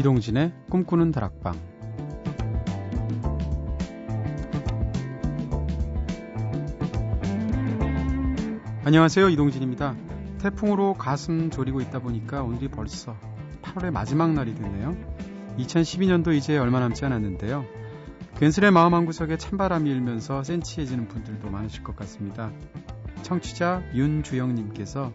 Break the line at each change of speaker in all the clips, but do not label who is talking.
이동진의 꿈꾸는 다락방. 안녕하세요. 이동진입니다. 태풍으로 가슴 졸이고 있다 보니까 오늘이 벌써 8월의 마지막 날이 됐네요. 2012년도 이제 얼마 남지 않았는데요. 괜스레 마음 한구석에 찬바람이 일면서 센치해지는 분들도 많으실 것 같습니다. 청취자 윤주영님께서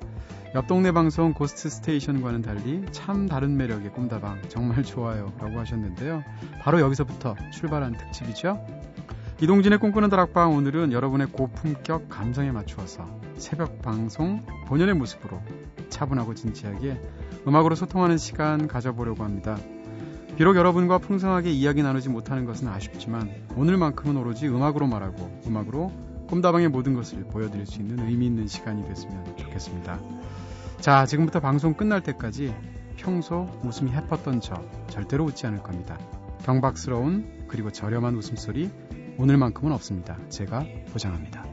옆 동네 방송 고스트 스테이션과는 달리 참 다른 매력의 꿈다방 정말 좋아요 라고 하셨는데요. 바로 여기서부터 출발한 특집이죠. 이동진의 꿈꾸는 다락방 오늘은 여러분의 고품격 감성에 맞추어서 새벽 방송 본연의 모습으로 차분하고 진지하게 음악으로 소통하는 시간 가져보려고 합니다. 비록 여러분과 풍성하게 이야기 나누지 못하는 것은 아쉽지만 오늘만큼은 오로지 음악으로 말하고 음악으로 꿈다방의 모든 것을 보여드릴 수 있는 의미 있는 시간이 됐으면 좋겠습니다. 자, 지금부터 방송 끝날 때까지 평소 웃음이 해뻤던 저 절대로 웃지 않을 겁니다. 경박스러운 그리고 저렴한 웃음소리 오늘만큼은 없습니다. 제가 보장합니다.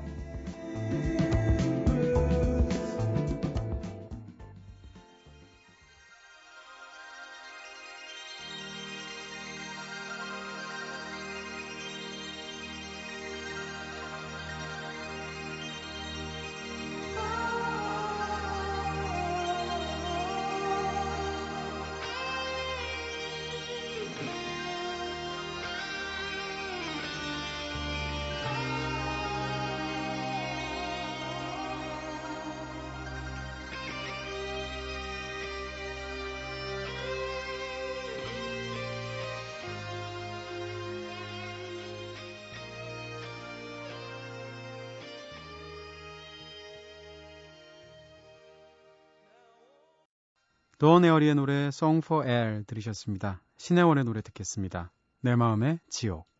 도원 에어리의 노래 Song for Air 들으셨습니다. 신혜원의 노래 듣겠습니다. 내 마음의 지옥.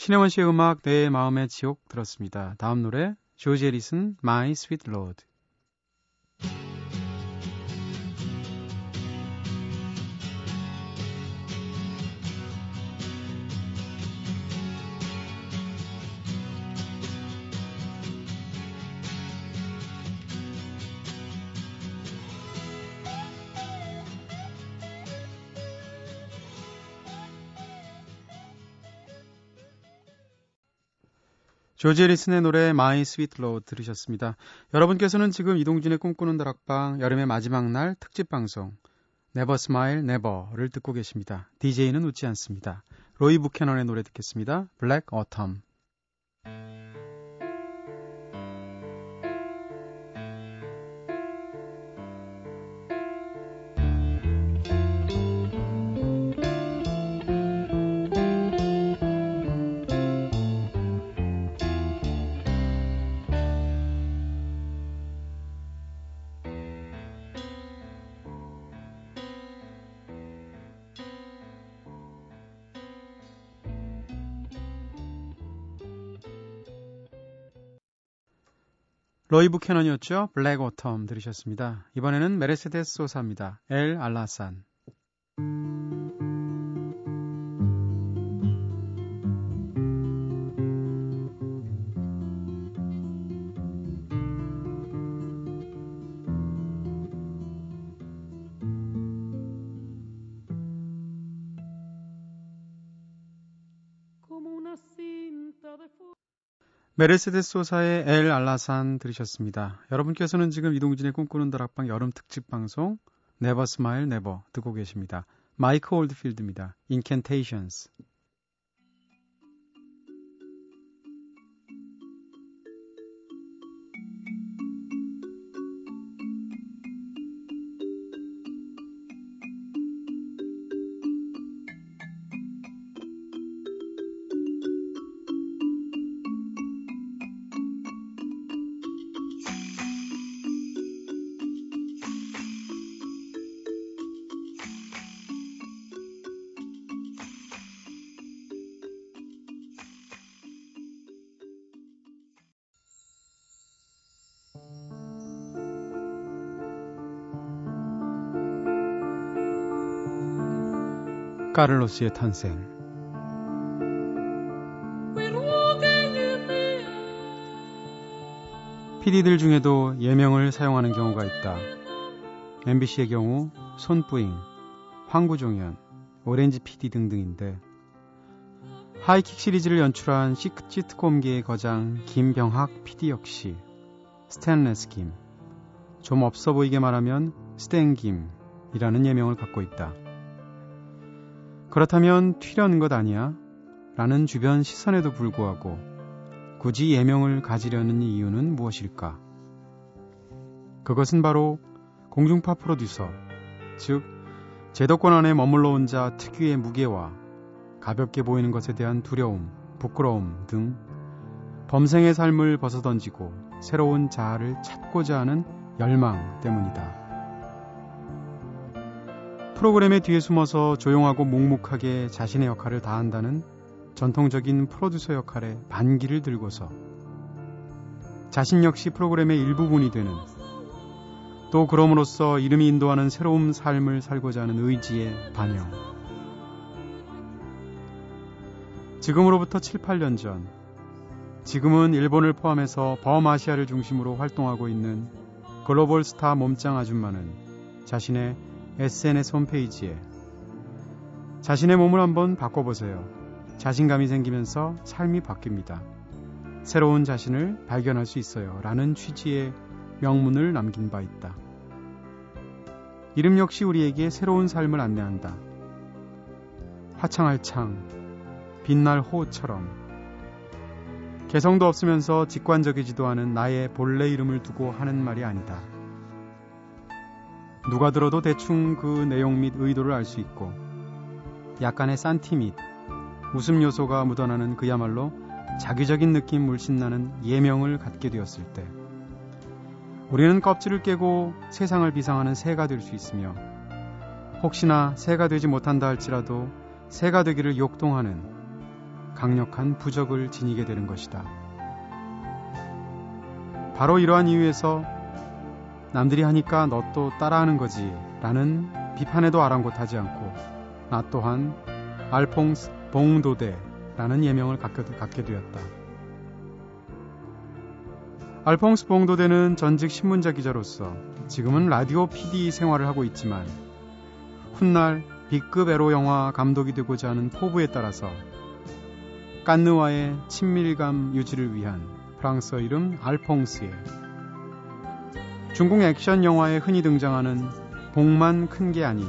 신혜원 씨의 음악 내 마음의 지옥 들었습니다. 다음 노래 조지 에리슨 My Sweet Lord. 조지 리슨의 노래 Sweet Lord 들으셨습니다. 여러분께서는 지금 이동진의 꿈꾸는 다락방 여름의 마지막 날 특집 방송 Never Smile Never를 듣고 계십니다. DJ는 웃지 않습니다. 로이 부캐넌의 노래 듣겠습니다. Black Autumn. 로이 부캐넌이었죠. 블랙 오텀 들으셨습니다. 이번에는 메르세데스 소사입니다. 엘 알라산. 메르세데스 소사의 El Alazán 들으셨습니다. 여러분께서는 지금 이동진의 꿈꾸는 다락방 여름 특집 방송 never smile never 듣고 계십니다. 마이크 올드필드입니다. Incantations. 카를로스의 탄생 PD들 중에도 예명을 사용하는 경우가 있다. MBC의 경우 손뿌잉, 황구종현, 오렌지 PD 등등인데 하이킥 시리즈를 연출한 시트콤계의 거장 김병욱 PD 역시 스탠레스 김, 좀 없어 보이게 말하면 스탠 김이라는 예명을 갖고 있다. 그렇다면 튀려는 것 아니야? 라는 주변 시선에도 불구하고 굳이 예명을 가지려는 이유는 무엇일까? 그것은 바로 공중파 프로듀서, 즉, 제도권 안에 머물러 온 자 특유의 무게와 가볍게 보이는 것에 대한 두려움, 부끄러움 등 범생의 삶을 벗어던지고 새로운 자아를 찾고자 하는 열망 때문이다. 프로그램의 뒤에 숨어서 조용하고 묵묵하게 자신의 역할을 다한다는 전통적인 프로듀서 역할에 반기를 들고서 자신 역시 프로그램의 일부분이 되는 또 그럼으로써 이름이 인도하는 새로운 삶을 살고자 하는 의지의 반영. 지금으로부터 7, 8년 전, 지금은 일본을 포함해서 범아시아를 중심으로 활동하고 있는 글로벌 스타 몸짱 아줌마는 자신의 SNS 홈페이지에 자신의 몸을 한번 바꿔보세요. 자신감이 생기면서 삶이 바뀝니다. 새로운 자신을 발견할 수 있어요. 라는 취지의 명문을 남긴 바 있다. 이름 역시 우리에게 새로운 삶을 안내한다. 화창할 창, 빛날 호처럼 개성도 없으면서 직관적이지도 않은 나의 본래 이름을 두고 하는 말이 아니다. 누가 들어도 대충 그 내용 및 의도를 알 수 있고 약간의 산티 및 웃음 요소가 묻어나는 그야말로 자기적인 느낌 물씬 나는 예명을 갖게 되었을 때 우리는 껍질을 깨고 세상을 비상하는 새가 될 수 있으며 혹시나 새가 되지 못한다 할지라도 새가 되기를 욕동하는 강력한 부적을 지니게 되는 것이다. 바로 이러한 이유에서 남들이 하니까 너 또 따라하는 거지 라는 비판에도 아랑곳하지 않고 나 또한 알퐁스 봉도데라는 예명을 갖게 되었다. 알퐁스 봉도데는 전직 신문자 기자로서 지금은 라디오 PD 생활을 하고 있지만 훗날 B급 에로 영화 감독이 되고자 하는 포부에 따라서 깐느와의 친밀감 유지를 위한 프랑스어 이름 알퐁스에 중국 액션 영화에 흔히 등장하는 봉만 큰 게 아닌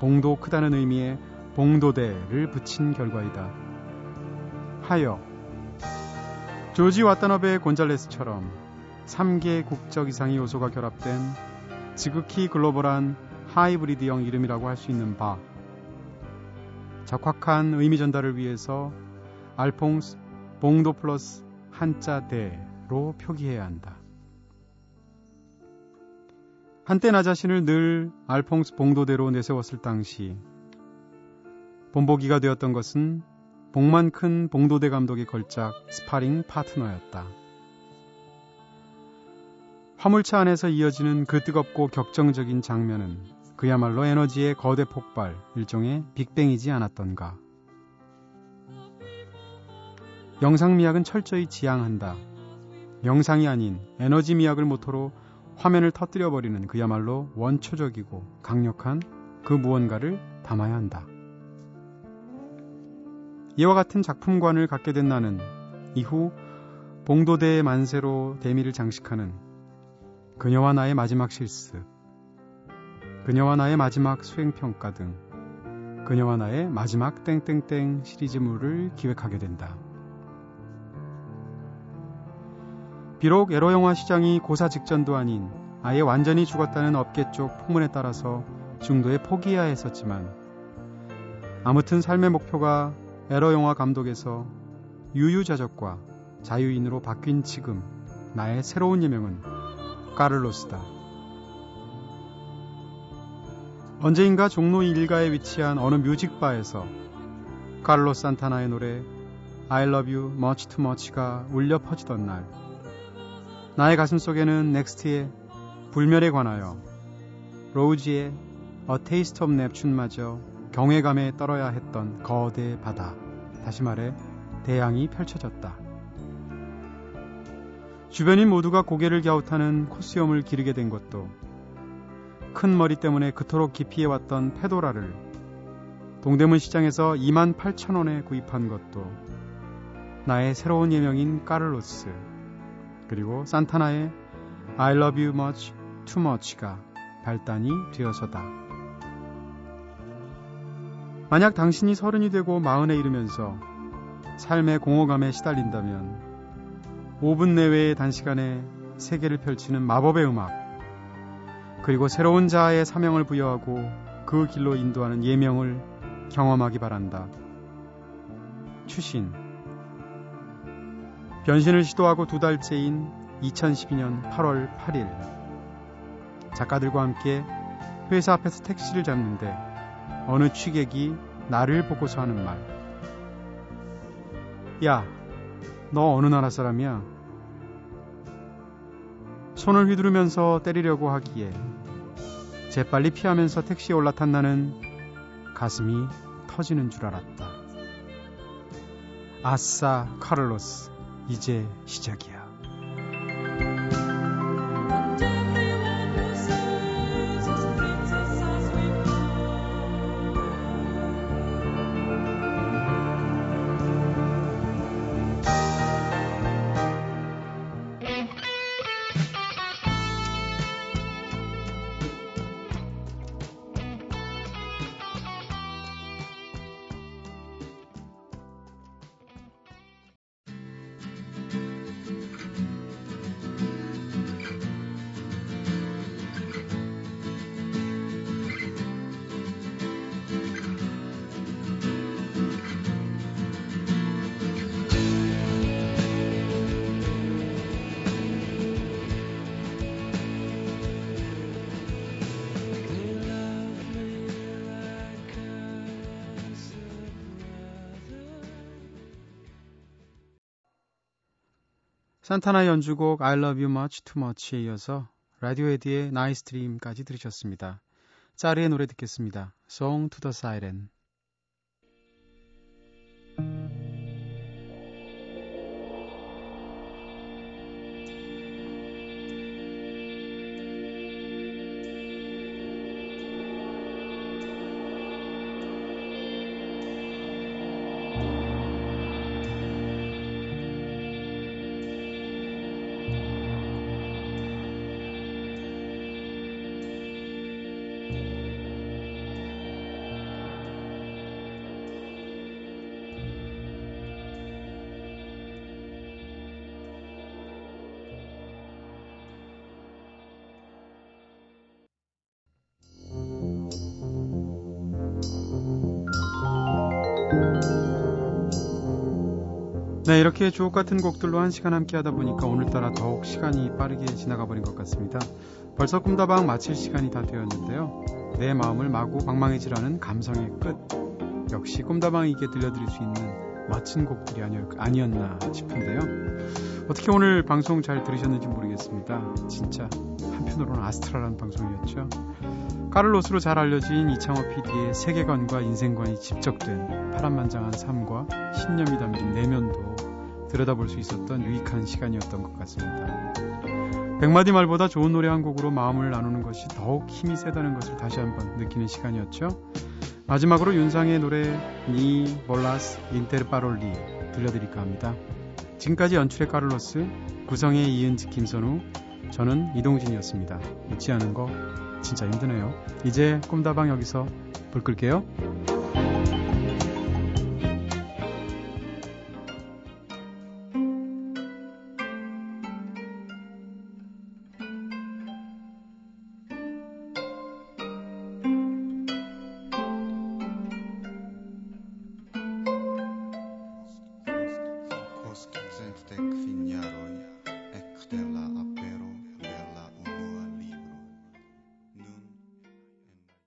봉도 크다는 의미의 봉도대를 붙인 결과이다. 하여 조지 와타나베 곤잘레스처럼 3개 국적 이상의 요소가 결합된 지극히 글로벌한 하이브리드형 이름이라고 할 수 있는 바 적확한 의미 전달을 위해서 알퐁스 봉도 플러스 한자 대로 표기해야 한다. 한때 나 자신을 늘 알퐁스 봉도대로 내세웠을 당시 본보기가 되었던 것은 복만 큰 봉도대 감독의 걸작 스파링 파트너였다. 화물차 안에서 이어지는 그 뜨겁고 격정적인 장면은 그야말로 에너지의 거대 폭발, 일종의 빅뱅이지 않았던가. 영상 미학은 철저히 지향한다. 영상이 아닌 에너지 미학을 모토로 화면을 터뜨려 버리는 그야말로 원초적이고 강력한 그 무언가를 담아야 한다. 이와 같은 작품관을 갖게 된 나는 이후 봉도대의 만세로 대미를 장식하는 그녀와 나의 마지막 실습, 그녀와 나의 마지막 수행평가 등 그녀와 나의 마지막 땡땡땡 시리즈물을 기획하게 된다. 비록 에로 영화 시장이 고사 직전도 아닌 아예 완전히 죽었다는 업계 쪽 풍문에 따라서 중도에 포기해야 했었지만 아무튼 삶의 목표가 에로 영화 감독에서 유유자적과 자유인으로 바뀐 지금 나의 새로운 예명은 까를로스다. 언제인가 종로 일가에 위치한 어느 뮤직바에서 카를로 산타나의 노래 I love you much too much가 울려 퍼지던 날 나의 가슴 속에는 넥스트의 불멸에 관하여 로우지의 A Taste of Neptune마저 경외감에 떨어야 했던 거대 바다, 다시 말해 대양이 펼쳐졌다. 주변인 모두가 고개를 갸웃하는 콧수염을 기르게 된 것도 큰 머리 때문에 그토록 기피해왔던 페도라를 동대문 시장에서 2만 8천 원에 구입한 것도 나의 새로운 예명인 까를로스 그리고 산타나의 I love you much too much가 발단이 되어서다. 만약 당신이 서른이 되고 마흔에 이르면서 삶의 공허감에 시달린다면 5분 내외의 단시간에 세계를 펼치는 마법의 음악, 그리고 새로운 자아의 사명을 부여하고 그 길로 인도하는 예명을 경험하기 바란다. 추신. 변신을 시도하고 두 달째인 2012년 8월 8일. 작가들과 함께 회사 앞에서 택시를 잡는데 어느 취객이 나를 보고서 하는 말. 야, 너 어느 나라 사람이야? 손을 휘두르면서 때리려고 하기에 재빨리 피하면서 택시에 올라탄 나는 가슴이 터지는 줄 알았다. 아싸, 카를로스. 이제 시작이야. 산타나 연주곡 I Love You Much Too Much에 이어서 라디오헤드의 Nice Dream까지 들으셨습니다. 짜르의 노래 듣겠습니다. Song to the Siren. 네, 이렇게 주옥 같은 곡들로 한 시간 함께 하다 보니까 오늘따라 더욱 시간이 빠르게 지나가 버린 것 같습니다. 벌써 꿈다방 마칠 시간이 다 되었는데요. 내 마음을 마구 방망이질하는 감성의 끝. 역시 꿈다방이게 들려드릴 수 있는 멋진 곡들이 아니었 나 싶은데요. 어떻게 오늘 방송 잘 들으셨는지 모르겠습니다. 진짜 한편으로는 아스트랄한 방송이었죠. 까를로스로 잘 알려진 이창호 PD의 세계관과 인생관이 집적된 파란만장한 삶과 신념이 담긴 내면도 들여다볼 수 있었던 유익한 시간이었던 것 같습니다. 백마디 말보다 좋은 노래 한 곡으로 마음을 나누는 것이 더욱 힘이 세다는 것을 다시 한번 느끼는 시간이었죠. 마지막으로 윤상의 노래 니 볼라스 인테르파롤리 들려드릴까 합니다. 지금까지 연출의 카를로스, 구성의 이은지 김선우, 저는 이동진이었습니다. 잊지 않은 거 진짜 힘드네요. 이제 꿈다방 여기서 불 끌게요.